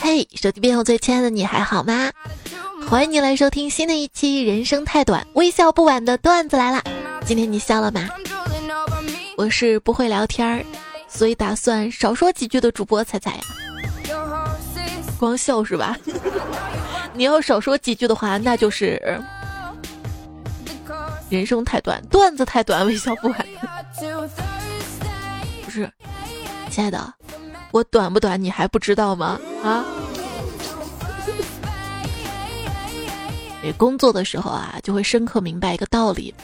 嘿，手机边后最亲爱的你还好吗？欢迎你来收听新的一期《人生太短，微笑不晚》的段子来啦！今天你笑了吗？我是不会聊天儿，所以打算少说几句的主播彩彩呀。光笑是吧？你要少说几句的话，那就是人生太短，段子太短，微笑不晚。不是，亲爱的，我短不短你还不知道吗？啊？你 工作的时候啊，就会深刻明白一个道理：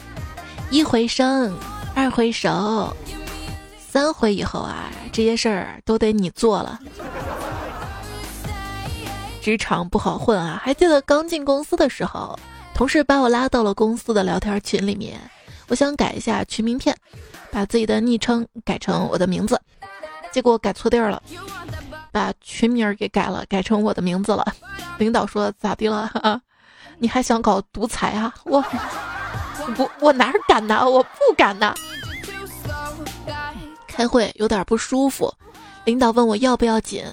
一回生，二回熟，三回以后啊，这些事儿都得你做了。职场不好混啊！还记得刚进公司的时候，同事把我拉到了公司的聊天群里面，我想改一下群名片，把自己的昵称改成我的名字，结果改错地儿了，把群名给改了，改成我的名字了。领导说咋的了？你还想搞独裁啊？我我，我哪敢呢？我不敢呢。开会有点不舒服，领导问我要不要紧，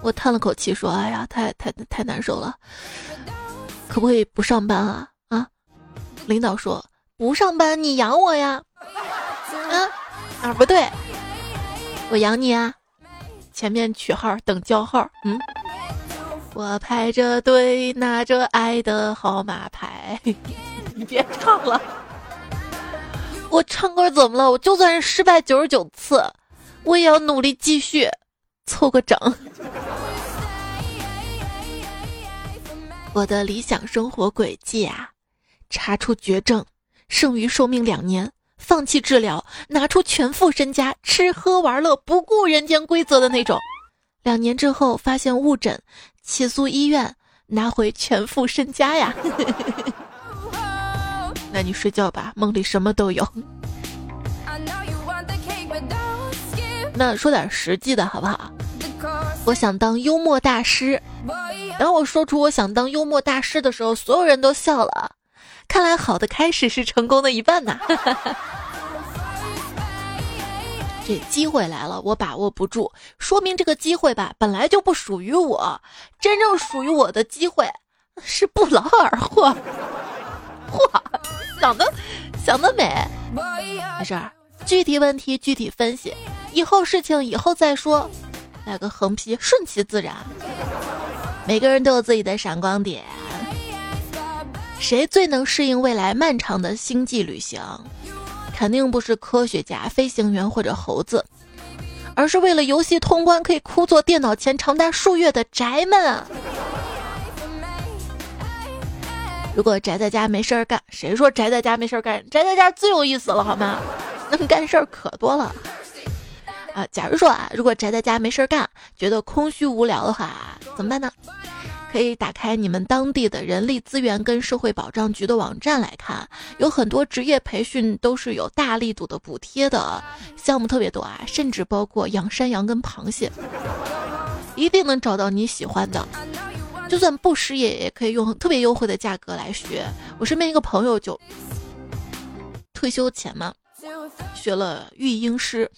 我叹了口气说：“哎呀，太太太难受了，可不可以不上班啊？”啊，领导说：“不上班你养我呀？” 啊，哪不对？我养你啊！前面取号等叫号，嗯。我排着队拿着爱的号码牌，你别唱了。我唱歌怎么了？我就算是失败九十九次，我也要努力继续凑个整。我的理想生活轨迹啊，查出绝症，剩余寿命两年，放弃治疗，拿出全副身家，吃喝玩乐，不顾人间规则的那种。两年之后发现误诊。起诉医院，拿回全副身家呀！那你睡觉吧，梦里什么都有。那说点实际的好不好？我想当幽默大师。当我说出我想当幽默大师的时候，所有人都笑了。看来好的开始是成功的一半呐。机会来了，我把握不住，说明这个机会吧，本来就不属于我。真正属于我的机会是不劳而获。嚯，想得想得美。没事儿，具体问题具体分析，以后事情以后再说。来个横批，顺其自然。每个人都有自己的闪光点。谁最能适应未来漫长的星际旅行？肯定不是科学家、飞行员或者猴子，而是为了游戏通关可以枯坐电脑前长达数月的宅们。如果宅在家没事儿干，谁说宅在家没事儿干？宅在家最有意思了，好吗？能干事儿可多了。啊，假如说啊，如果宅在家没事儿干，觉得空虚无聊的话，怎么办呢？可以打开你们当地的人力资源跟社会保障局的网站来看，有很多职业培训都是有大力度的补贴的项目，特别多啊，甚至包括养山羊跟螃蟹，一定能找到你喜欢的。就算不失业，也可以用特别优惠的价格来学。我身边一个朋友就退休前嘛，学了育婴师，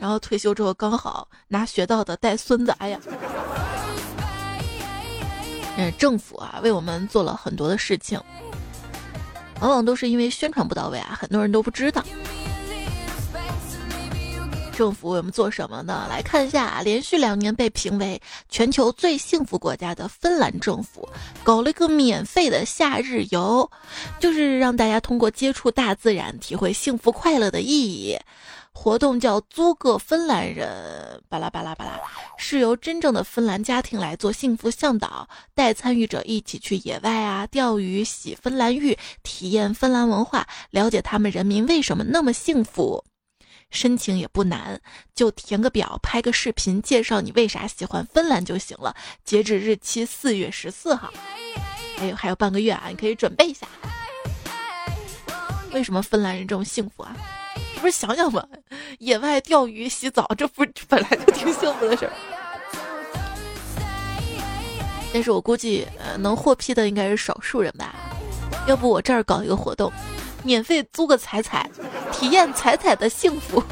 然后退休之后刚好拿学到的带孙子，哎呀。嗯，政府啊，为我们做了很多的事情，往往都是因为宣传不到位啊，很多人都不知道。政府为我们做什么呢？来看一下，连续两年被评为全球最幸福国家的芬兰政府，搞了一个免费的夏日游，就是让大家通过接触大自然，体会幸福快乐的意义。活动叫租个芬兰人，巴拉巴拉巴拉，是由真正的芬兰家庭来做幸福向导，带参与者一起去野外啊钓鱼、洗芬兰浴，体验芬兰文化，了解他们人民为什么那么幸福。申请也不难，就填个表，拍个视频，介绍你为啥喜欢芬兰就行了。截止日期四月十四号，还有还有半个月啊，你可以准备一下。为什么芬兰人这么幸福啊？不是想想吧，野外钓鱼、洗澡，这不本来就挺幸福的事儿。但是我估计，呃，能获批的应该是少数人吧。要不我这儿搞一个活动，免费租个彩彩，体验彩彩的幸福。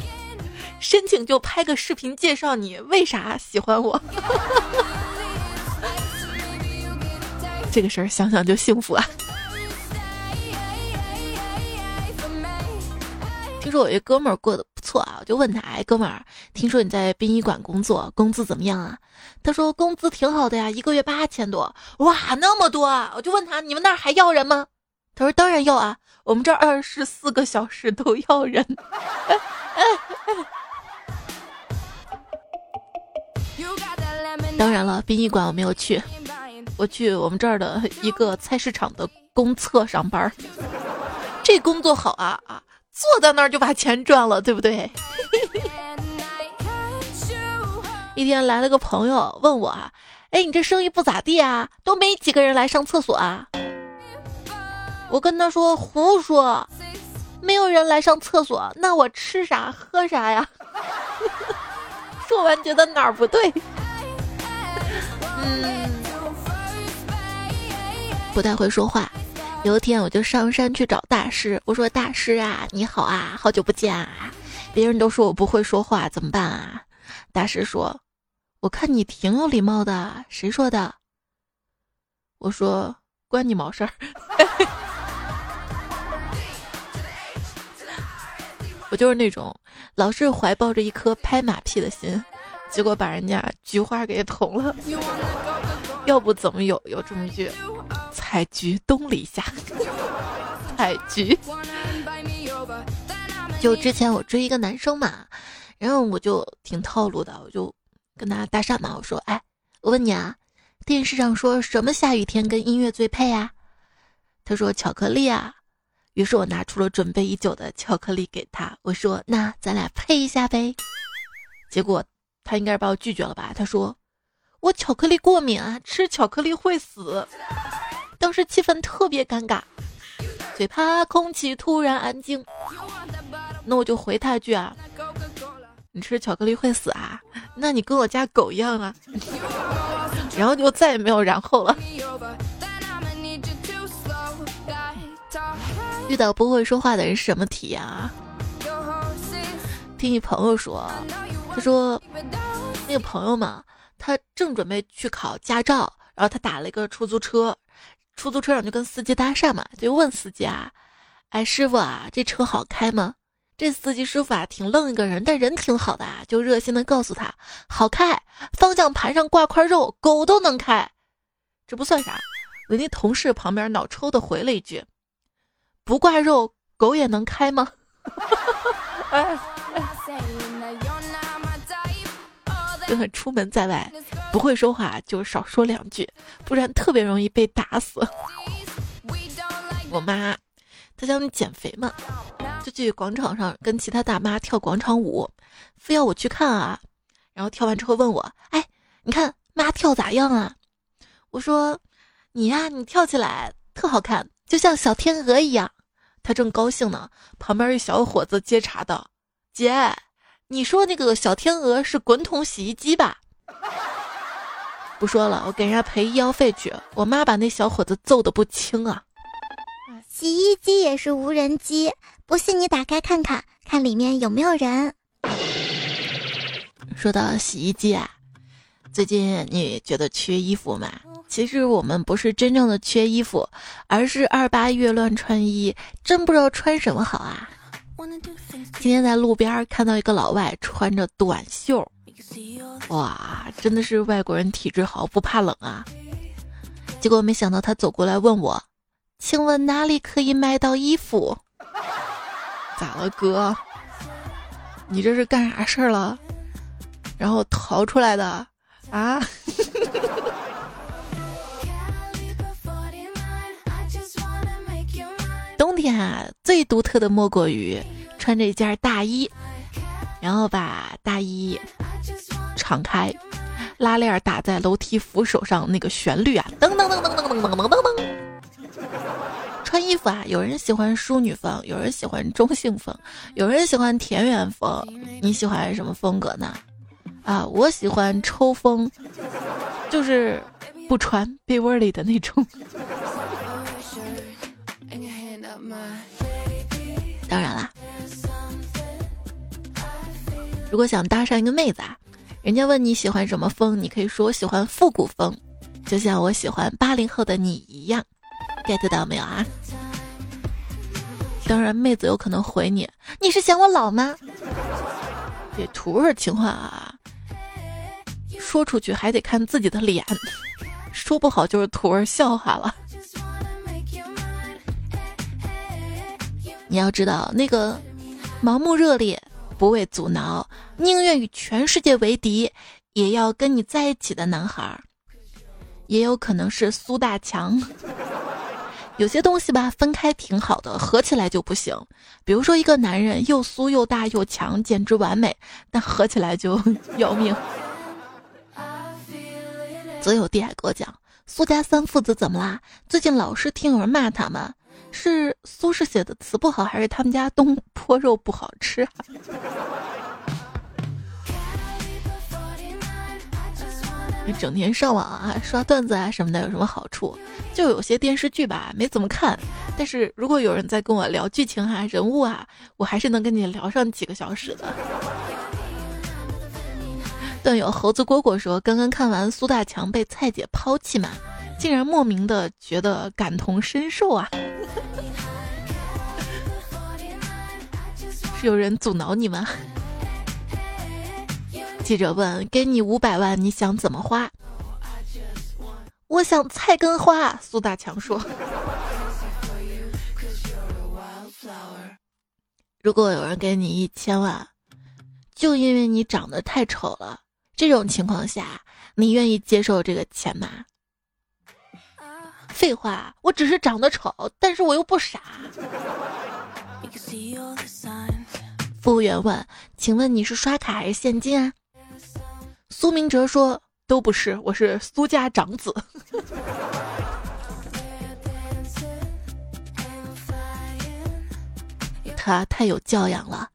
申请就拍个视频介绍你为啥喜欢我。这个事儿想想就幸福啊！听说我一哥们儿过得不错啊，我就问他：“哎，哥们儿，听说你在殡仪馆工作，工资怎么样啊？”他说：“工资挺好的呀，一个月八千多。”哇，那么多啊！我就问他：“你们那儿还要人吗？”他说：“当然要啊，我们这儿二十四个小时都要人。”当然了，殡仪馆我没有去。我去我们这儿的一个菜市场的公厕上班儿，这工作好啊啊，坐在那儿就把钱赚了，对不对？一天来了个朋友问我啊，哎，你这生意不咋地啊，都没几个人来上厕所啊。我跟他说胡说，没有人来上厕所，那我吃啥喝啥呀？说完觉得哪儿不对，嗯。不太会说话，有一天我就上山去找大师，我说：“大师啊，你好啊，好久不见啊！”别人都说我不会说话，怎么办啊？大师说：“我看你挺有礼貌的。”谁说的？我说：“关你毛事儿。”我就是那种老是怀抱着一颗拍马屁的心，结果把人家菊花给捅了。要不怎么有有这么句？采菊东篱下，采菊。就之前我追一个男生嘛，然后我就挺套路的，我就跟他搭讪嘛，我说：“哎，我问你啊，电视上说什么下雨天跟音乐最配啊？”他说：“巧克力啊。”于是我拿出了准备已久的巧克力给他，我说：“那咱俩配一下呗。”结果他应该是把我拒绝了吧？他说：“我巧克力过敏啊，吃巧克力会死。”当时气氛特别尴尬，最怕空气突然安静。那我就回他一句啊：“你吃巧克力会死啊？那你跟我家狗一样啊。”然后就再也没有然后了。遇到不会说话的人是什么体验啊？听一朋友说，他说那个朋友嘛，他正准备去考驾照，然后他打了一个出租车。出租车上就跟司机搭讪嘛，就问司机啊，哎师傅啊，这车好开吗？这司机师傅啊挺愣一个人，但人挺好的啊，就热心的告诉他好开，方向盘上挂块肉，狗都能开。这不算啥，人家同事旁边脑抽的回了一句，不挂肉，狗也能开吗？哎。真的出门在外，不会说话就少说两句，不然特别容易被打死。我妈，她想减肥嘛，就去广场上跟其他大妈跳广场舞，非要我去看啊。然后跳完之后问我：“哎，你看妈跳咋样啊？”我说：“你呀，你跳起来特好看，就像小天鹅一样。”她正高兴呢，旁边一小伙子接茬道：“姐。”你说那个小天鹅是滚筒洗衣机吧？不说了，我给人家赔医药费去。我妈把那小伙子揍得不轻啊！洗衣机也是无人机，不信你打开看看，看里面有没有人。说到洗衣机啊，最近你觉得缺衣服吗？其实我们不是真正的缺衣服，而是二八月乱穿衣，真不知道穿什么好啊。今天在路边看到一个老外穿着短袖，哇，真的是外国人体质好，不怕冷啊！结果没想到他走过来问我：“请问哪里可以买到衣服？”咋了，哥？你这是干啥事儿了？然后逃出来的啊？冬天啊，最独特的莫过于穿着一件大衣，然后把大衣敞开，拉链打在楼梯扶手上，那个旋律啊，噔噔噔噔噔噔噔噔噔噔。穿衣服啊，有人喜欢淑女风，有人喜欢中性风，有人喜欢田园风。你喜欢什么风格呢？啊，我喜欢抽风，就是不穿被窝里的那种。当然啦，如果想搭讪一个妹子啊，人家问你喜欢什么风，你可以说我喜欢复古风，就像我喜欢八零后的你一样，get 到没有啊？当然，妹子有可能回你，你是嫌我老吗？这图儿情况啊，说出去还得看自己的脸，说不好就是图儿笑话了。你要知道，那个盲目热烈、不畏阻挠、宁愿与全世界为敌，也要跟你在一起的男孩，也有可能是苏大强。有些东西吧，分开挺好的，合起来就不行。比如说，一个男人又苏又大又强，简直完美，但合起来就 要命。则有弟还给我讲，苏家三父子怎么啦？最近老是听有人骂他们。是苏轼写的词不好，还是他们家东坡肉不好吃？你整天上网啊，刷段子啊什么的，有什么好处？就有些电视剧吧，没怎么看。但是如果有人在跟我聊剧情啊、人物啊，我还是能跟你聊上几个小时的。段友猴子蝈蝈说，刚刚看完苏大强被蔡姐抛弃嘛。竟然莫名的觉得感同身受啊！有人阻挠你吗？记者问：“给你五百万，你想怎么花？”我想菜根花。苏大强说：“如果有人给你一千万，就因为你长得太丑了，这种情况下，你愿意接受这个钱吗？”废话，我只是长得丑，但是我又不傻。服务员问：“请问你是刷卡还是现金啊？”苏明哲说：“都不是，我是苏家长子。他太有教养了，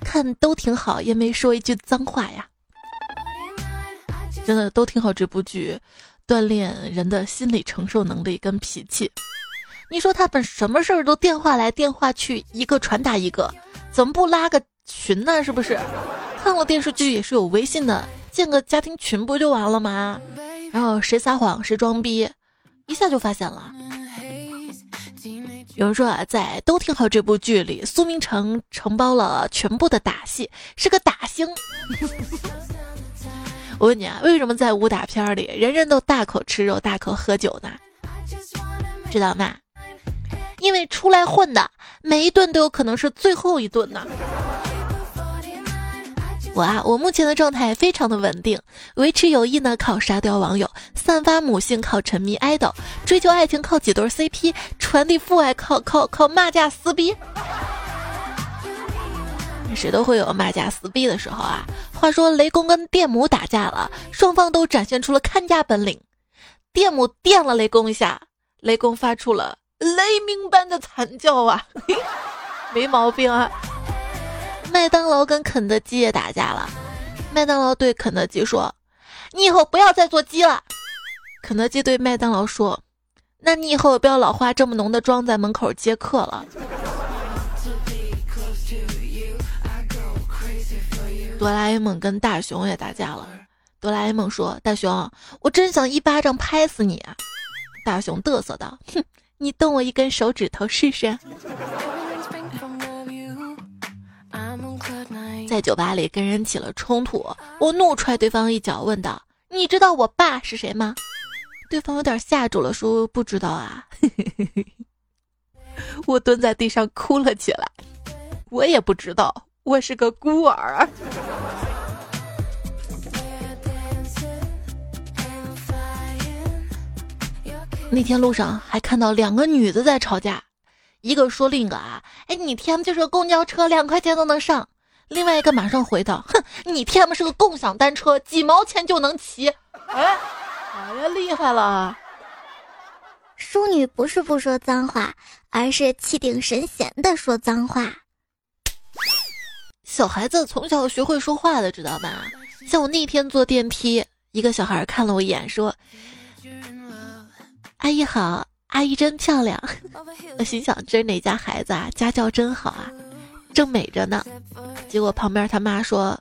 看都挺好，也没说一句脏话呀。真的都挺好，这部剧。锻炼人的心理承受能力跟脾气。你说他们什么事儿都电话来电话去，一个传达一个，怎么不拉个群呢？是不是？看了电视剧也是有微信的，建个家庭群不就完了吗？然后谁撒谎谁装逼，一下就发现了。有人说啊，在都挺好这部剧里，苏明成承包了全部的打戏，是个打星。我问你啊，为什么在武打片里人人都大口吃肉、大口喝酒呢？知道吗？因为出来混的每一顿都有可能是最后一顿呢。我啊，我目前的状态非常的稳定，维持友谊呢靠沙雕网友，散发母性靠沉迷爱豆，追求爱情靠几对 CP，传递父爱靠靠靠骂架撕逼。谁都会有骂架撕逼的时候啊。话说雷公跟电母打架了，双方都展现出了看家本领。电母电了雷公一下，雷公发出了雷鸣般的惨叫啊，没毛病啊。麦当劳跟肯德基也打架了，麦当劳对肯德基说：“你以后不要再做鸡了。”肯德基对麦当劳说：“那你以后也不要老化这么浓的妆在门口接客了。”哆啦 A 梦跟大雄也打架了。哆啦 A 梦说：“大雄，我真想一巴掌拍死你啊！”大雄嘚瑟道：“哼，你动我一根手指头试试。”在酒吧里跟人起了冲突，我怒踹对方一脚，问道：“你知道我爸是谁吗？”对方有点吓住了，说：“不知道啊。”我蹲在地上哭了起来。我也不知道。我是个孤儿。那天路上还看到两个女的在吵架，一个说另一个啊，哎，你 T M 就是个公交车，两块钱都能上。另外一个马上回道，哼，你 T M 是个共享单车，几毛钱就能骑。哎，哎呀，厉害了！淑女不是不说脏话，而是气定神闲的说脏话。小孩子从小学会说话的，知道吧？像我那天坐电梯，一个小孩看了我一眼，说：“阿姨好，阿姨真漂亮。”我心想这是哪家孩子啊？家教真好啊，正美着呢。结果旁边他妈说：“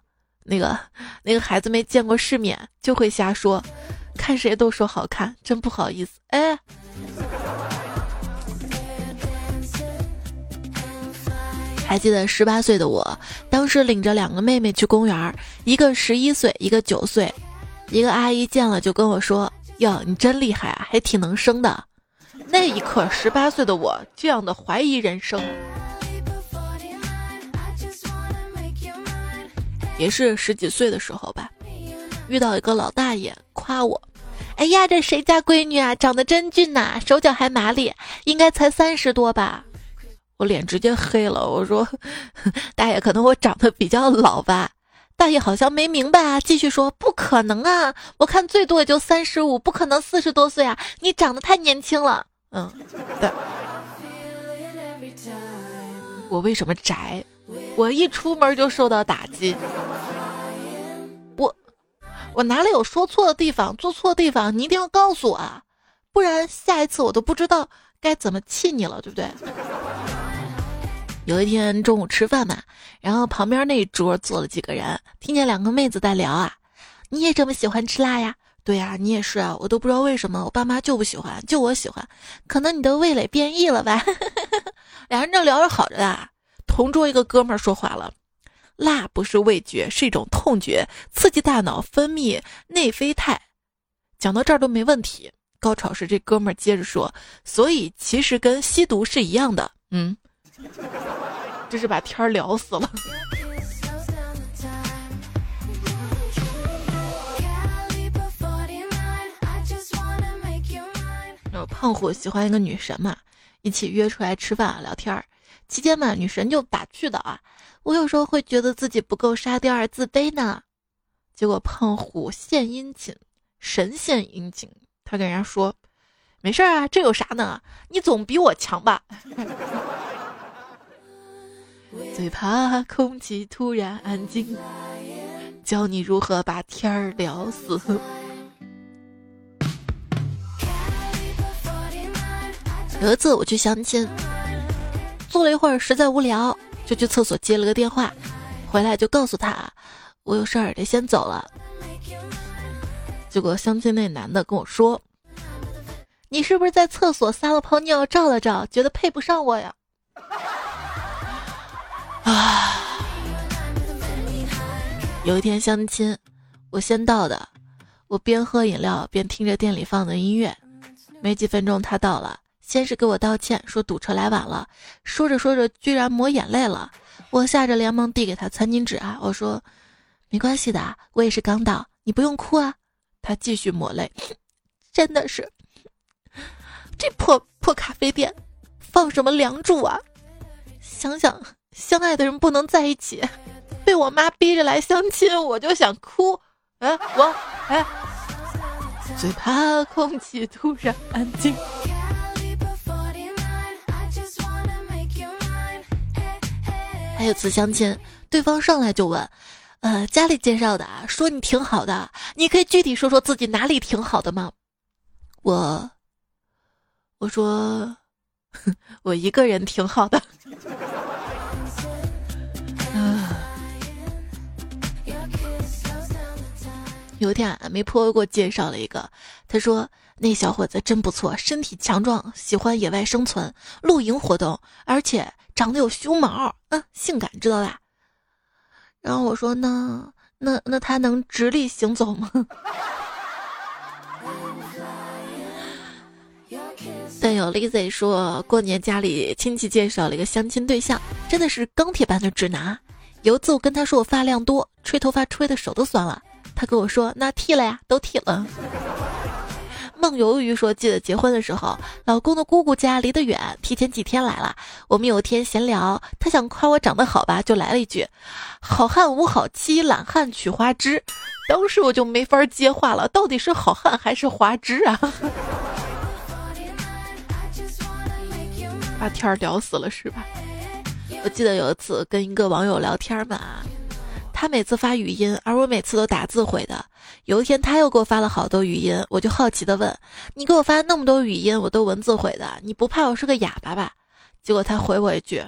那个那个孩子没见过世面，就会瞎说，看谁都说好看，真不好意思。哎，还记得十八岁的我，当时领着两个妹妹去公园，一个十一岁，一个九岁，一个阿姨见了就跟我说：“哟，你真厉害啊，还挺能生的。”那一刻，十八岁的我这样的怀疑人生。也是十几岁的时候吧，遇到一个老大爷夸我：“哎呀，这谁家闺女啊，长得真俊呐，手脚还麻利，应该才三十多吧？”我脸直接黑了，我说：“ 大爷，可能我长得比较老吧？”大爷好像没明白啊，继续说：“不可能啊，我看最多也就三十五，不可能四十多岁啊，你长得太年轻了。”嗯，对。我为什么宅？我一出门就受到打击。我我哪里有说错的地方，做错的地方，你一定要告诉我啊，不然下一次我都不知道该怎么气你了，对不对？有一天中午吃饭嘛，然后旁边那桌坐了几个人，听见两个妹子在聊啊，你也这么喜欢吃辣呀？对呀，你也是啊，我都不知道为什么我爸妈就不喜欢，就我喜欢，可能你的味蕾变异了吧？俩人正聊着好着呢，同桌一个哥们儿说话了：“辣不是味觉，是一种痛觉，刺激大脑分泌内啡肽。”讲到这儿都没问题，高潮时这哥们儿接着说：“所以其实跟吸毒是一样的。”嗯，这是把天儿聊死了。胖虎喜欢一个女神嘛，一起约出来吃饭聊天儿，期间嘛，女神就打趣的啊，我有时候会觉得自己不够沙雕而自卑呢。结果胖虎献殷勤，神献殷勤，他跟人家说，没事啊，这有啥呢？你总比我强吧？最怕空气突然安静，教你如何把天儿聊死。有一次我去相亲，坐了一会儿，实在无聊，就去厕所接了个电话，回来就告诉他我有事儿得先走了。结果相亲那男的跟我说：“你是不是在厕所撒了泡尿照了照，觉得配不上我呀？”啊！有一天相亲，我先到的，我边喝饮料边听着店里放的音乐，没几分钟他到了。先是给我道歉，说堵车来晚了，说着说着居然抹眼泪了，我吓着连忙递给他餐巾纸啊，我说没关系的，我也是刚到，你不用哭啊。他继续抹泪，真的是这破破咖啡店放什么梁祝啊？想想相爱的人不能在一起，被我妈逼着来相亲，我就想哭。哎，我哎，最怕空气突然安静。还有次相亲，对方上来就问：“呃，家里介绍的，说你挺好的，你可以具体说说自己哪里挺好的吗？”我我说 我一个人挺好的。有天媒婆给我介绍了一个，他说那小伙子真不错，身体强壮，喜欢野外生存、露营活动，而且。长得有胸毛，嗯，性感，知道吧？然后我说那那那他能直立行走吗？但有 Lizzy 说过年家里亲戚介绍了一个相亲对象，真的是钢铁般的直男。有一次我跟他说我发量多，吹头发吹的手都酸了，他跟我说那剃了呀，都剃了。梦游鱼说：“记得结婚的时候，老公的姑姑家离得远，提前几天来了。我们有天闲聊，他想夸我长得好吧，就来了一句：‘好汉无好妻，懒汉娶花枝。’当时我就没法接话了，到底是好汉还是花枝啊？把天儿聊死了是吧？我记得有一次跟一个网友聊天嘛。”他每次发语音，而我每次都打字回的。有一天他又给我发了好多语音，我就好奇的问：“你给我发那么多语音，我都文字回的，你不怕我是个哑巴吧？”结果他回我一句：“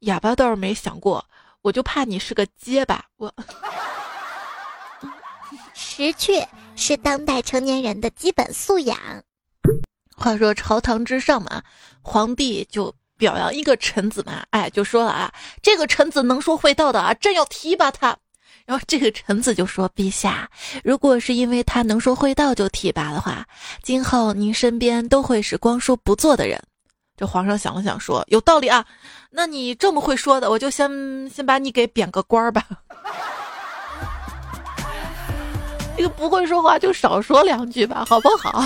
哑巴倒是没想过，我就怕你是个结巴。我 识趣是当代成年人的基本素养。话说朝堂之上嘛，皇帝就表扬一个臣子嘛，哎，就说了啊，这个臣子能说会道的啊，朕要提拔他。然后这个臣子就说：“陛下，如果是因为他能说会道就提拔的话，今后您身边都会是光说不做的人。”这皇上想了想说：“有道理啊，那你这么会说的，我就先先把你给贬个官儿吧。这个不会说话就少说两句吧，好不好？”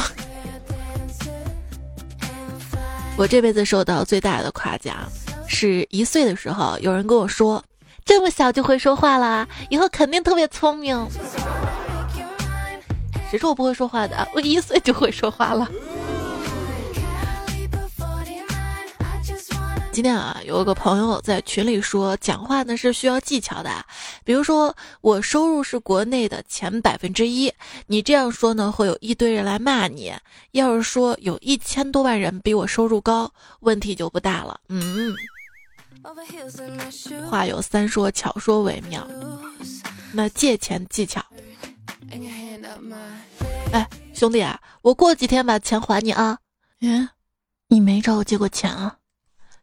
我这辈子受到最大的夸奖，是一岁的时候，有人跟我说：“这么小就会说话了，以后肯定特别聪明。”谁说我不会说话的？我一岁就会说话了。今天啊，有个朋友在群里说，讲话呢是需要技巧的。比如说，我收入是国内的前百分之一，你这样说呢，会有一堆人来骂你。要是说有一千多万人比我收入高，问题就不大了。嗯，话有三说，巧说为妙。那借钱技巧，哎，兄弟啊，我过几天把钱还你啊。嗯，你没找我借过钱啊？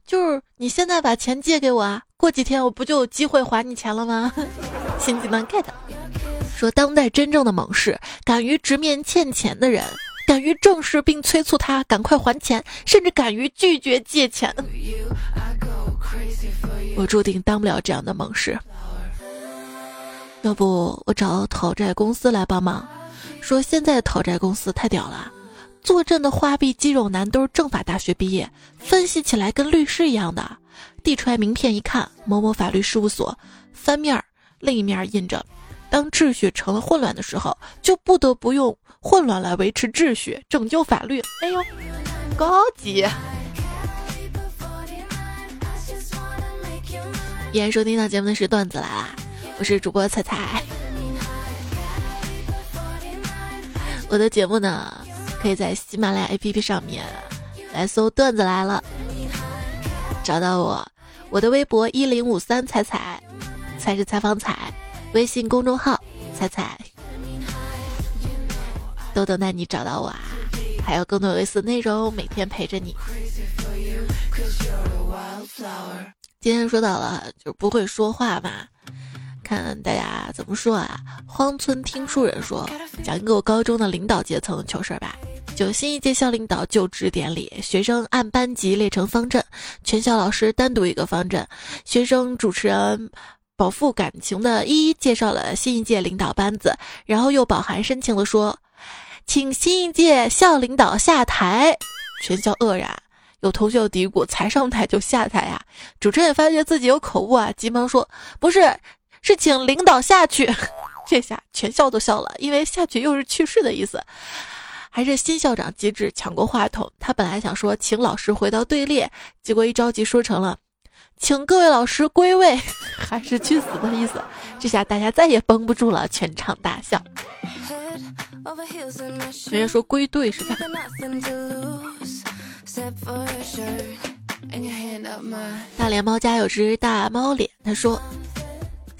就是你现在把钱借给我啊，过几天我不就有机会还你钱了吗？新技能 get。说当代真正的猛士，敢于直面欠钱的人，敢于正视并催促他赶快还钱，甚至敢于拒绝借钱。我注定当不了这样的猛士。要不我找讨债公司来帮忙？说现在讨债公司太屌了。坐镇的花臂肌肉男都是政法大学毕业，分析起来跟律师一样的。递出来名片一看，某某法律事务所，翻面儿，另一面印着：当秩序成了混乱的时候，就不得不用混乱来维持秩序，拯救法律。哎呦，高级！依然收听到节目的是段子来啦，我是主播彩彩。我的节目呢？可以在喜马拉雅 APP 上面来搜“段子来了”，找到我。我的微博一零五三彩彩，彩是采访彩。微信公众号彩彩，都等待你找到我啊！还有更多有意思的内容，每天陪着你。今天说到了，就是不会说话嘛。看大家怎么说啊？荒村听书人说，讲一个我高中的领导阶层糗事儿吧。就新一届校领导就职典礼，学生按班级列成方阵，全校老师单独一个方阵，学生主持人饱腹感情的一一介绍了新一届领导班子，然后又饱含深情的说：“请新一届校领导下台。”全校愕然，有同学嘀咕：“才上台就下台呀？”主持人发觉自己有口误啊，急忙说：“不是。”是请领导下去，这下全校都笑了，因为下去又是去世的意思。还是新校长机智，抢过话筒。他本来想说请老师回到队列，结果一着急说成了请各位老师归位，还是去死的意思。这下大家再也绷不住了，全场大笑。人家说归队是吧？大脸猫家有只大猫脸，他说。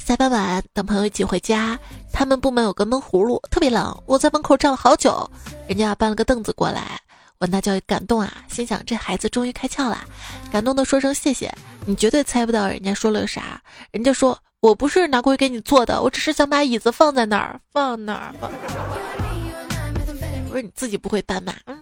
下班晚，等朋友一起回家，他们部门有个闷葫芦，特别冷。我在门口站了好久，人家搬了个凳子过来，我那叫感动啊！心想这孩子终于开窍了，感动的说声谢谢。你绝对猜不到人家说了啥，人家说我不是拿过去给你坐的，我只是想把椅子放在那儿，放那儿。不是你自己不会搬吗？嗯。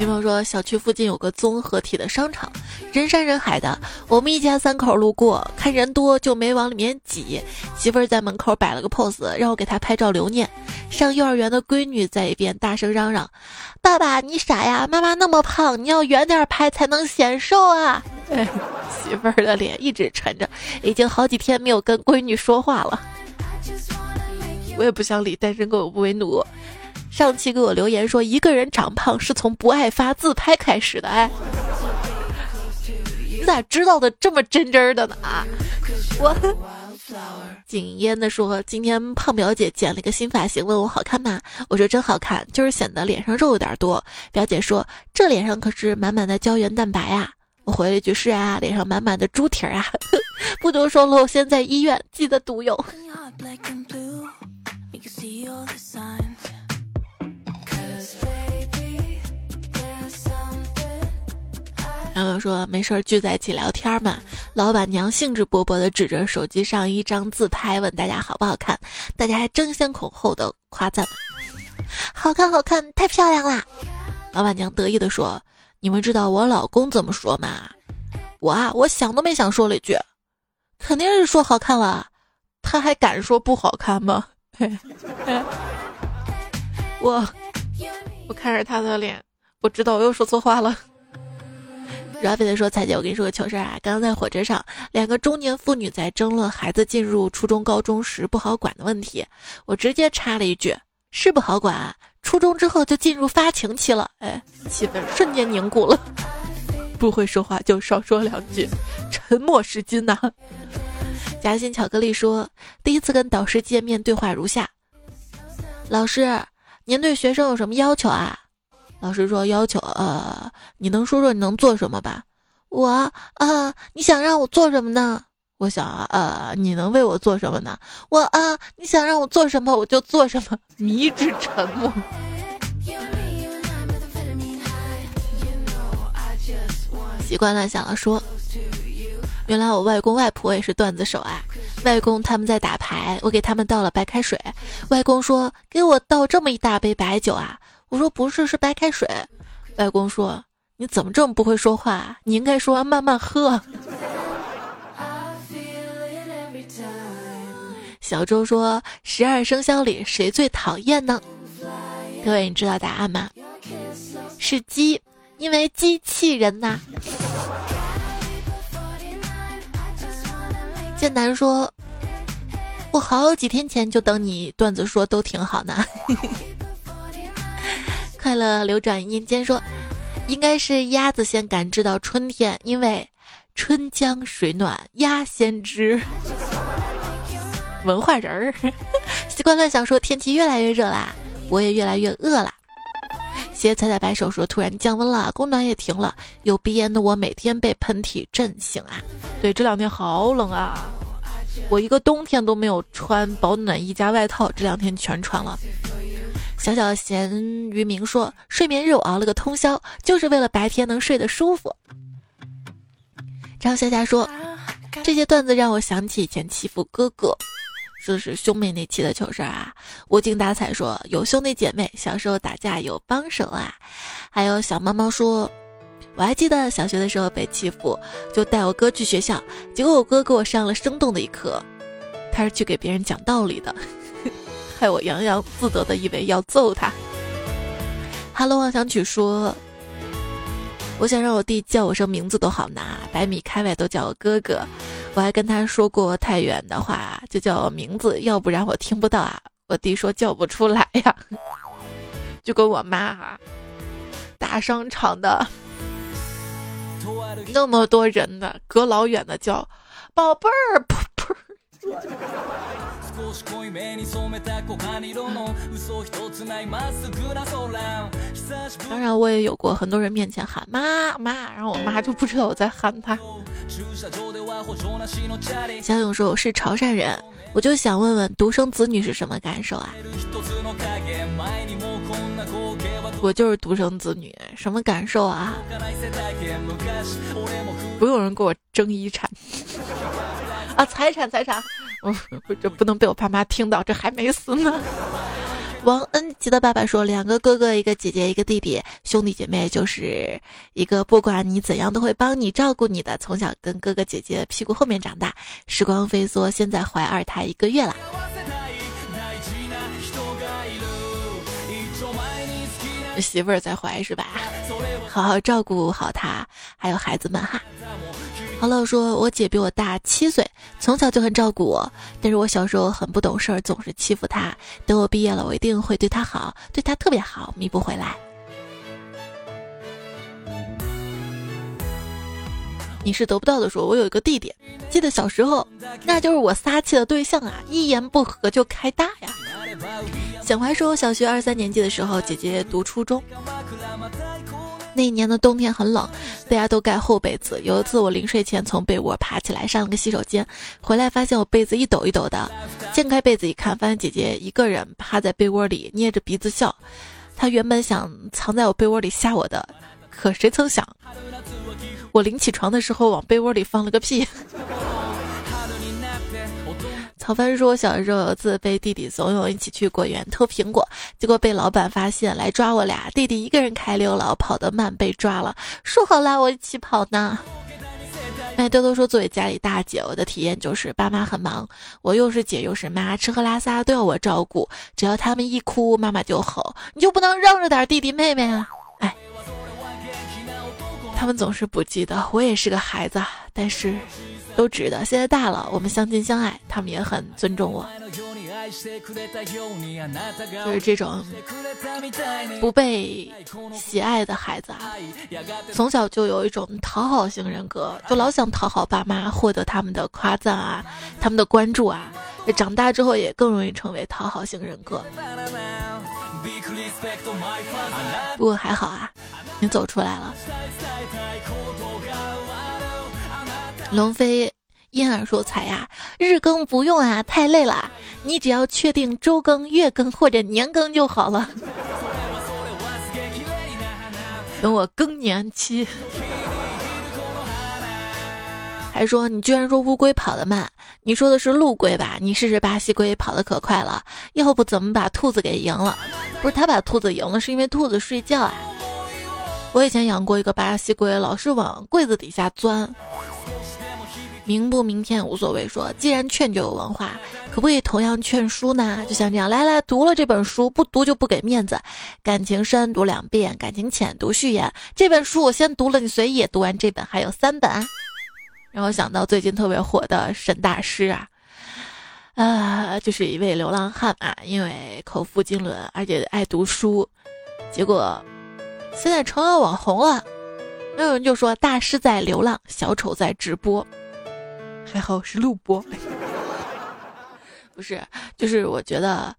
女朋友说，小区附近有个综合体的商场，人山人海的。我们一家三口路过，看人多就没往里面挤。媳妇儿在门口摆了个 pose，让我给她拍照留念。上幼儿园的闺女在一边大声嚷嚷：“爸爸，你傻呀？妈妈那么胖，你要远点拍才能显瘦啊！”媳妇儿的脸一直沉着，已经好几天没有跟闺女说话了。我也不想理单身狗不为奴。上期给我留言说，一个人长胖是从不爱发自拍开始的。哎，你咋知道的这么真真的呢？啊，我谨烟的说，今天胖表姐剪了一个新发型，问我好看吗？我说真好看，就是显得脸上肉有点多。表姐说，这脸上可是满满的胶原蛋白呀。我回了一句是啊，脸上满满的猪蹄儿啊。不多说了，我现在医院，记得毒用。朋友说没事儿聚在一起聊天嘛，老板娘兴致勃勃地指着手机上一张自拍，问大家好不好看，大家还争先恐后的夸赞，好看好看，太漂亮啦！老板娘得意地说：“你们知道我老公怎么说吗？我啊，我想都没想说了一句，肯定是说好看了，他还敢说不好看吗？” 我我看着他的脸，我知道我又说错话了。软飞的说：“彩姐，我跟你说个糗事啊！刚刚在火车上，两个中年妇女在争论孩子进入初中、高中时不好管的问题，我直接插了一句：是不好管，初中之后就进入发情期了。哎，气氛瞬间凝固了。不会说话就少说两句，沉默是金呐。”夹心巧克力说：“第一次跟导师见面，对话如下：老师，您对学生有什么要求啊？”老师说：“要求，呃，你能说说你能做什么吧？我，啊，你想让我做什么呢？我想，呃，你能为我做什么呢？我，啊，你想让我做什么，我就做什么。”迷之沉默。习惯了，想了说：“原来我外公外婆也是段子手啊！外公他们在打牌，我给他们倒了白开水。外公说：‘给我倒这么一大杯白酒啊！’”我说不是，是白开水。外公说：“你怎么这么不会说话？你应该说慢慢喝。”小周说：“十二生肖里谁最讨厌呢？”各位，你知道答案吗？是鸡，因为机器人呐。剑南说：“我好几天前就等你段子说都挺好呢。”快乐流转阴间说，应该是鸭子先感知到春天，因为春江水暖鸭先知。文化人儿，习惯乱想说天气越来越热啦，我也越来越饿啦。谢彩彩摆手说突然降温了，供暖也停了，有鼻炎的我每天被喷嚏震醒啊。对，这两天好冷啊，我一个冬天都没有穿保暖衣加外套，这两天全穿了。小小咸鱼明说：“睡眠日我熬了个通宵，就是为了白天能睡得舒服。”张夏夏说：“这些段子让我想起以前欺负哥哥，就是兄妹那期的糗事啊。”无精打采说：“有兄弟姐妹，小时候打架有帮手啊。”还有小猫猫说：“我还记得小学的时候被欺负，就带我哥去学校，结果我哥给我上了生动的一课，他是去给别人讲道理的。”害我洋洋自得的以为要揍他。哈喽，妄想曲说：“我想让我弟叫我声名字都好难，百米开外都叫我哥哥。我还跟他说过太远的话就叫我名字，要不然我听不到啊。”我弟说叫不出来呀，就跟我妈哈，大商场的那么多人呢，隔老远的叫宝贝儿，当然，我也有过很多人面前喊妈妈，然后我妈就不知道我在喊她。小勇说我是潮汕人，我就想问问独生子女是什么感受啊？我就是独生子女，什么感受啊？不用人给我争遗产啊，财产财产。嗯，这不能被我爸妈听到，这还没死呢。王恩吉的爸爸说：“两个哥哥，一个姐姐，一个弟弟，兄弟姐妹就是一个，不管你怎样都会帮你照顾你的。从小跟哥哥姐姐屁股后面长大，时光飞梭，现在怀二胎一个月了。媳妇儿在怀是吧？好好照顾好他，还有孩子们哈。”好了，说我姐比我大七岁，从小就很照顾我，但是我小时候很不懂事儿，总是欺负她。等我毕业了，我一定会对她好，对她特别好，弥补回来。你是得不到的。说，我有一个弟弟，记得小时候，那就是我撒气的对象啊，一言不合就开大呀。小怀说，小学二三年级的时候，姐姐读初中。那一年的冬天很冷，大家都盖厚被子。有一次我临睡前从被窝爬起来上了个洗手间，回来发现我被子一抖一抖的。掀开被子一看，发现姐姐一个人趴在被窝里捏着鼻子笑。她原本想藏在我被窝里吓我的，可谁曾想，我临起床的时候往被窝里放了个屁。曹帆说：“小时候有次被弟弟怂恿一起去果园偷苹果，结果被老板发现来抓我俩。弟弟一个人开溜了，跑得慢被抓了。说好拉我一起跑呢。”麦兜兜说：“作为家里大姐，我的体验就是爸妈很忙，我又是姐又是妈，吃喝拉撒都要我照顾。只要他们一哭，妈妈就吼：你就不能让着点弟弟妹妹啊？哎，他们总是不记得我也是个孩子，但是。”都值得。现在大了，我们相亲相爱，他们也很尊重我。就是这种不被喜爱的孩子啊，从小就有一种讨好型人格，就老想讨好爸妈，获得他们的夸赞啊，他们的关注啊。长大之后也更容易成为讨好型人格。不过还好啊，你走出来了。龙飞因而说：“才呀，日更不用啊，太累了。你只要确定周更、月更或者年更就好了。等我更年期。”还说你居然说乌龟跑得慢，你说的是陆龟吧？你试试巴西龟跑得可快了，要不怎么把兔子给赢了？不是他把兔子赢了，是因为兔子睡觉啊。我以前养过一个巴西龟，老是往柜子底下钻。明不明天无所谓。说，既然劝就有文化，可不可以同样劝书呢？就像这样，来来，读了这本书，不读就不给面子。感情深读两遍，感情浅读序言。这本书我先读了，你随意读完这本还有三本。让我想到最近特别火的沈大师啊，啊，就是一位流浪汉嘛，因为口腹经纶，而且爱读书，结果现在成了网红了。那有人就说，大师在流浪，小丑在直播。还好是录播，不是，就是我觉得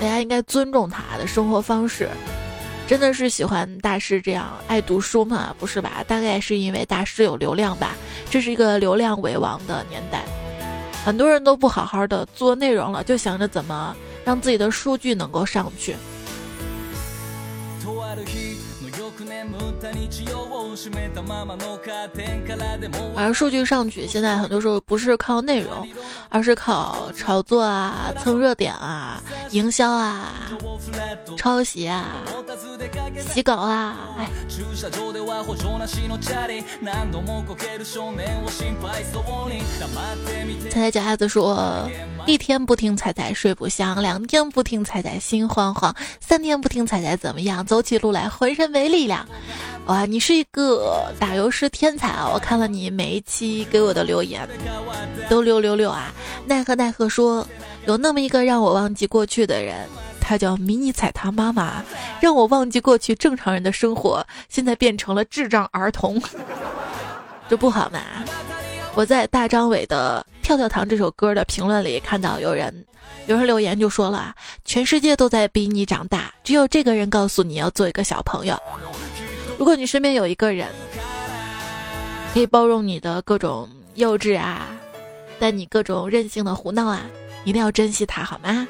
大家应该尊重他的生活方式。真的是喜欢大师这样爱读书吗？不是吧？大概是因为大师有流量吧。这是一个流量为王的年代，很多人都不好好的做内容了，就想着怎么让自己的数据能够上去。而数据上去，现在很多时候不是靠内容，而是靠炒作啊、蹭热点啊、营销啊、抄袭啊、洗稿啊。哎，彩彩脚丫子说：一天不听彩彩睡不香，两天不听彩彩心慌慌，三天不听彩彩怎么样？走起路来浑身没力量。哇，啊你是一个打油诗天才啊！我看了你每一期给我的留言，都六六六啊！奈何奈何说，有那么一个让我忘记过去的人，他叫迷你彩他妈妈，让我忘记过去正常人的生活，现在变成了智障儿童，这不好嘛？我在大张伟的《跳跳糖》这首歌的评论里看到有人，有人留言就说了：全世界都在逼你长大，只有这个人告诉你要做一个小朋友。如果你身边有一个人，可以包容你的各种幼稚啊，但你各种任性的胡闹啊，一定要珍惜他，好吗？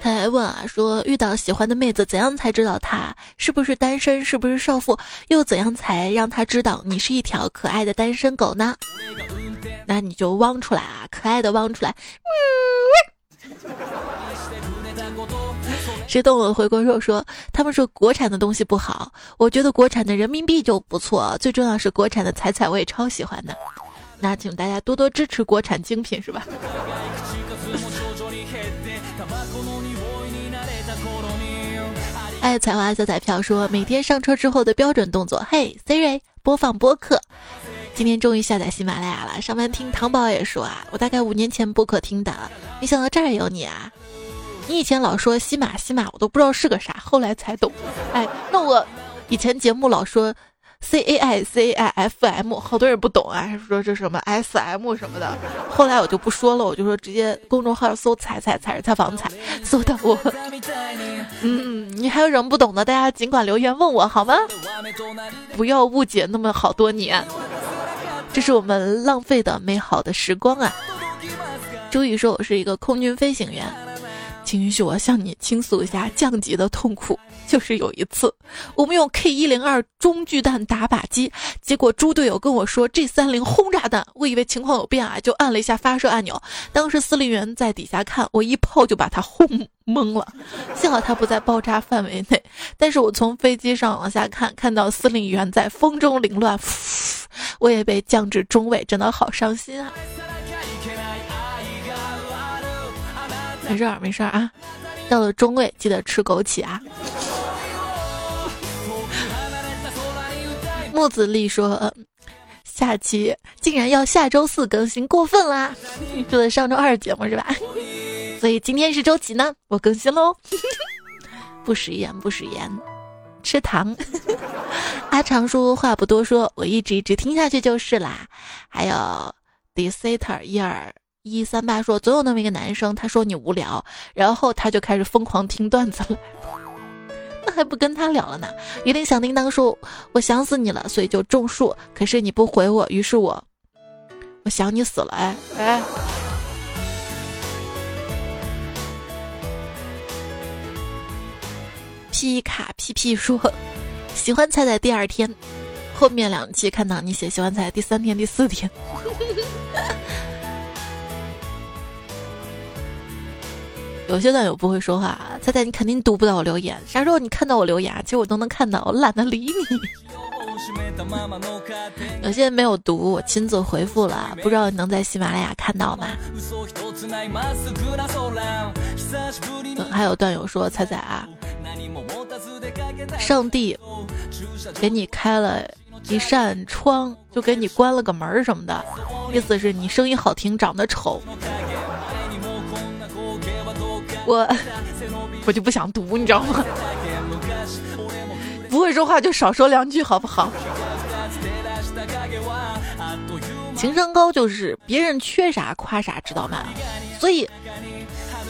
他还问啊，说遇到喜欢的妹子，怎样才知道她是不是单身，是不是少妇？又怎样才让他知道你是一条可爱的单身狗呢？那你就汪出来啊，可爱的汪出来。谁懂我的回锅肉说，他们说国产的东西不好，我觉得国产的人民币就不错，最重要是国产的彩彩我也超喜欢的。那请大家多多支持国产精品，是吧？爱彩花小彩票说，每天上车之后的标准动作，嘿 Siri 播放播客。今天终于下载喜马拉雅了。上班听糖宝也说啊，我大概五年前播客听的，没想到这儿也有你啊。你以前老说西马西马，我都不知道是个啥，后来才懂。哎，那我以前节目老说 C A I C I F M，好多人不懂啊，说这什么 S M 什么的。后来我就不说了，我就说直接公众号搜“彩彩彩是采访彩”，搜到我。嗯，你还有什么不懂的，大家尽管留言问我好吗？不要误解那么好多年，这是我们浪费的美好的时光啊！朱宇说：“我是一个空军飞行员。”请允许我向你倾诉一下降级的痛苦。就是有一次，我们用 K 一零二中距弹打靶机，结果猪队友跟我说 G 三零轰炸弹，我以为情况有变啊，就按了一下发射按钮。当时司令员在底下看，我一炮就把他轰懵了。幸好他不在爆炸范围内，但是我从飞机上往下看，看到司令员在风中凌乱，我也被降至中尉，真的好伤心啊。没事儿，没事儿啊。到了中位，记得吃枸杞啊。木子丽说：“下期竟然要下周四更新，过分啦！说的上周二节目是吧？所以今天是周几呢？我更新喽。不食言，不食言，吃糖。阿长说话不多说，我一直一直听下去就是啦。还有 Decitor 一二。”一三八说，总有那么一个男生，他说你无聊，然后他就开始疯狂听段子了，那还不跟他聊了呢？一铃响叮当说，我想死你了，所以就种树，可是你不回我，于是我，我想你死了，哎哎。皮卡皮皮说，喜欢猜猜第二天，后面两期看到你写喜欢菜第三天、第四天。有些段友不会说话，猜猜你肯定读不到我留言。啥时候你看到我留言，其实我都能看到，我懒得理你。有些没有读，我亲自回复了，不知道你能在喜马拉雅看到吗？还有段友说，猜猜啊，上帝给你开了一扇窗，就给你关了个门什么的，意思是你声音好听，长得丑。我我就不想读，你知道吗？不会说话就少说两句，好不好？情商高就是别人缺啥夸啥，知道吗？所以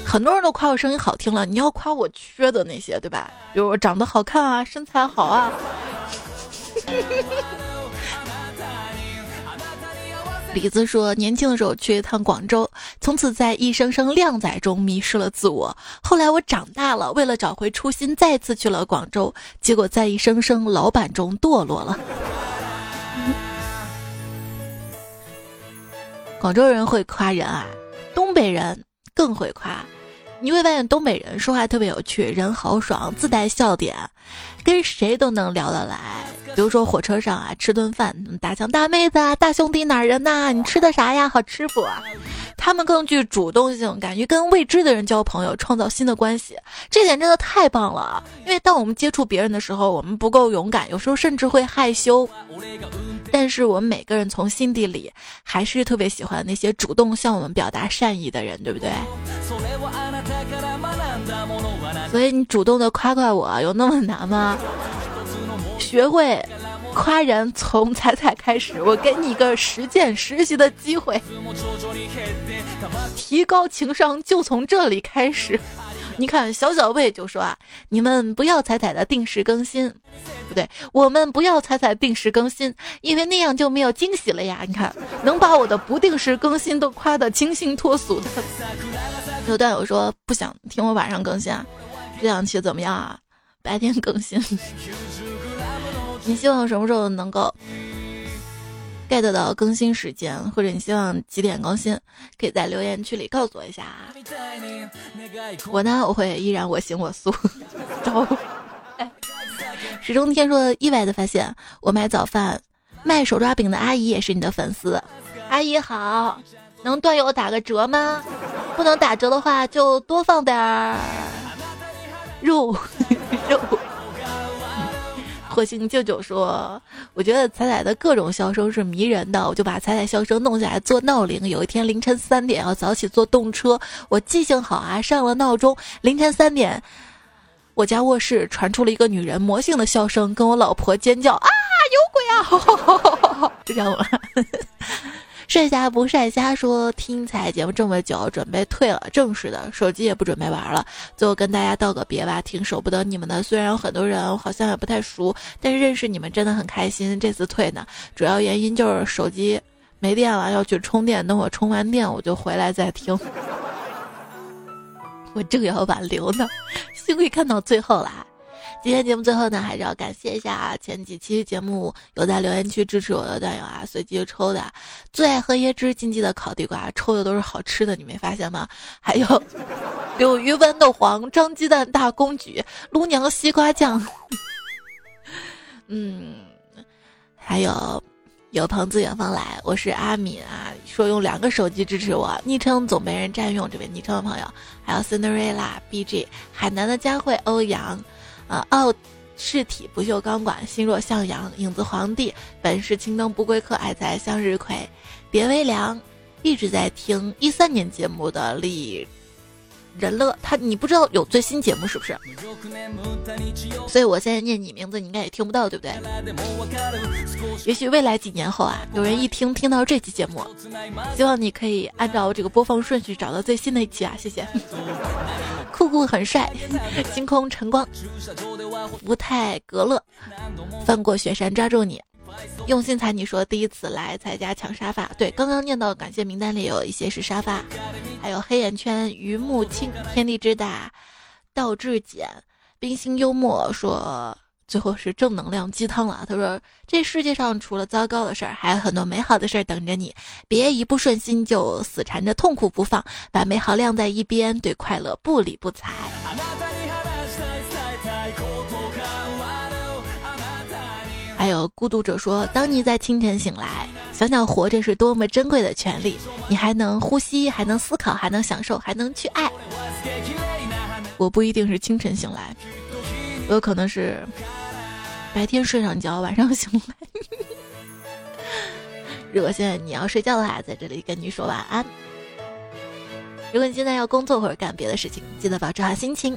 很多人都夸我声音好听了，你要夸我缺的那些，对吧？比如我长得好看啊，身材好啊。李子说：“年轻的时候去一趟广州，从此在一声声靓仔中迷失了自我。后来我长大了，为了找回初心，再次去了广州，结果在一声声老板中堕落了。广州人会夸人啊，东北人更会夸。你会发现东北人说话特别有趣，人豪爽，自带笑点，跟谁都能聊得来。”比如说火车上啊，吃顿饭，大强大妹子啊，大兄弟哪人呐？你吃的啥呀？好吃不？他们更具主动性，敢于跟未知的人交朋友，创造新的关系，这点真的太棒了。因为当我们接触别人的时候，我们不够勇敢，有时候甚至会害羞。但是我们每个人从心底里还是特别喜欢那些主动向我们表达善意的人，对不对？所以你主动的夸夸我，有那么难吗？学会夸人，从彩彩开始。我给你一个实践实习的机会，提高情商就从这里开始。你看，小小魏就说啊，你们不要彩彩的定时更新，不对，我们不要彩彩定时更新，因为那样就没有惊喜了呀。你看，能把我的不定时更新都夸得清新脱俗的。有段友说不想听我晚上更新，啊，这两期怎么样啊？白天更新。你希望什么时候能够 get 到更新时间，或者你希望几点更新？可以在留言区里告诉我一下啊。我呢，我会依然我行我素。始终天说意外的发现，我买早饭卖手抓饼的阿姨也是你的粉丝。阿姨好，能段友打个折吗？不能打折的话，就多放点儿肉 肉。火星舅舅说：“我觉得彩彩的各种笑声是迷人的，我就把彩彩笑声弄下来做闹铃。有一天凌晨三点要早起坐动车，我记性好啊，上了闹钟。凌晨三点，我家卧室传出了一个女人魔性的笑声，跟我老婆尖叫啊，有鬼啊！就这样了。”帅虾不帅虾说听彩节目这么久，准备退了，正式的手机也不准备玩了。最后跟大家道个别吧，挺舍不得你们的。虽然有很多人好像也不太熟，但是认识你们真的很开心。这次退呢，主要原因就是手机没电了，要去充电。等我充完电，我就回来再听。我正要挽留呢，幸亏看到最后啦。今天节目最后呢，还是要感谢一下前几期节目有在留言区支持我的段友啊，随机抽的最爱喝椰汁禁忌的烤地瓜，抽的都是好吃的，你没发现吗？还有柳鱼豌豆黄、张鸡蛋大公举、撸娘西瓜酱，嗯，还有有朋自远方来，我是阿敏啊，说用两个手机支持我，昵称总被人占用，这位昵称的朋友，还有 Cinderella、BG、海南的佳慧、欧阳。啊！傲视体不锈钢管，心若向阳，影子皇帝，本是青灯不归客，爱在向日葵，别微凉，一直在听一三年节目的李。人乐，他你不知道有最新节目是不是？所以我现在念你名字，你应该也听不到，对不对？也许未来几年后啊，有人一听听到这期节目，希望你可以按照这个播放顺序找到最新的一期啊，谢谢。酷酷很帅，星空晨光，不太格乐，翻过雪山抓住你。用心才你说第一次来才家抢沙发，对，刚刚念到感谢名单里有一些是沙发，还有黑眼圈、榆木青、天地之大、道志简、冰心幽默说，最后是正能量鸡汤了。他说这世界上除了糟糕的事儿，还有很多美好的事儿等着你，别一不顺心就死缠着痛苦不放，把美好晾在一边，对快乐不理不睬。还有孤独者说：“当你在清晨醒来，想想活着是多么珍贵的权利，你还能呼吸，还能思考，还能享受，还能去爱。”我不一定是清晨醒来，我有可能是白天睡上觉，晚上醒来。如果现在你要睡觉的话，在这里跟你说晚安。如果你现在要工作或者干别的事情，记得保持好心情，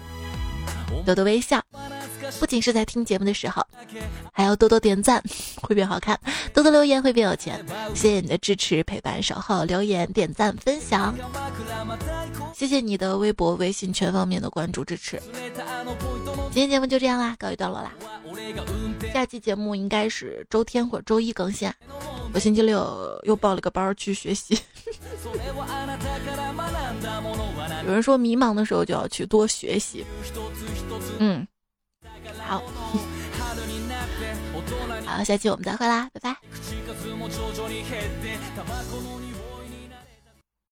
多多微笑。不仅是在听节目的时候，还要多多点赞，会变好看；多多留言，会变有钱。谢谢你的支持、陪伴、守候、留言、点赞、分享。谢谢你的微博、微信全方面的关注支持。今天节目就这样啦，告一段落啦。下期节目应该是周天或周一更新。我星期六又报了个班去学习。有人说迷茫的时候就要去多学习。嗯。好，好，下期我们再会啦，拜拜。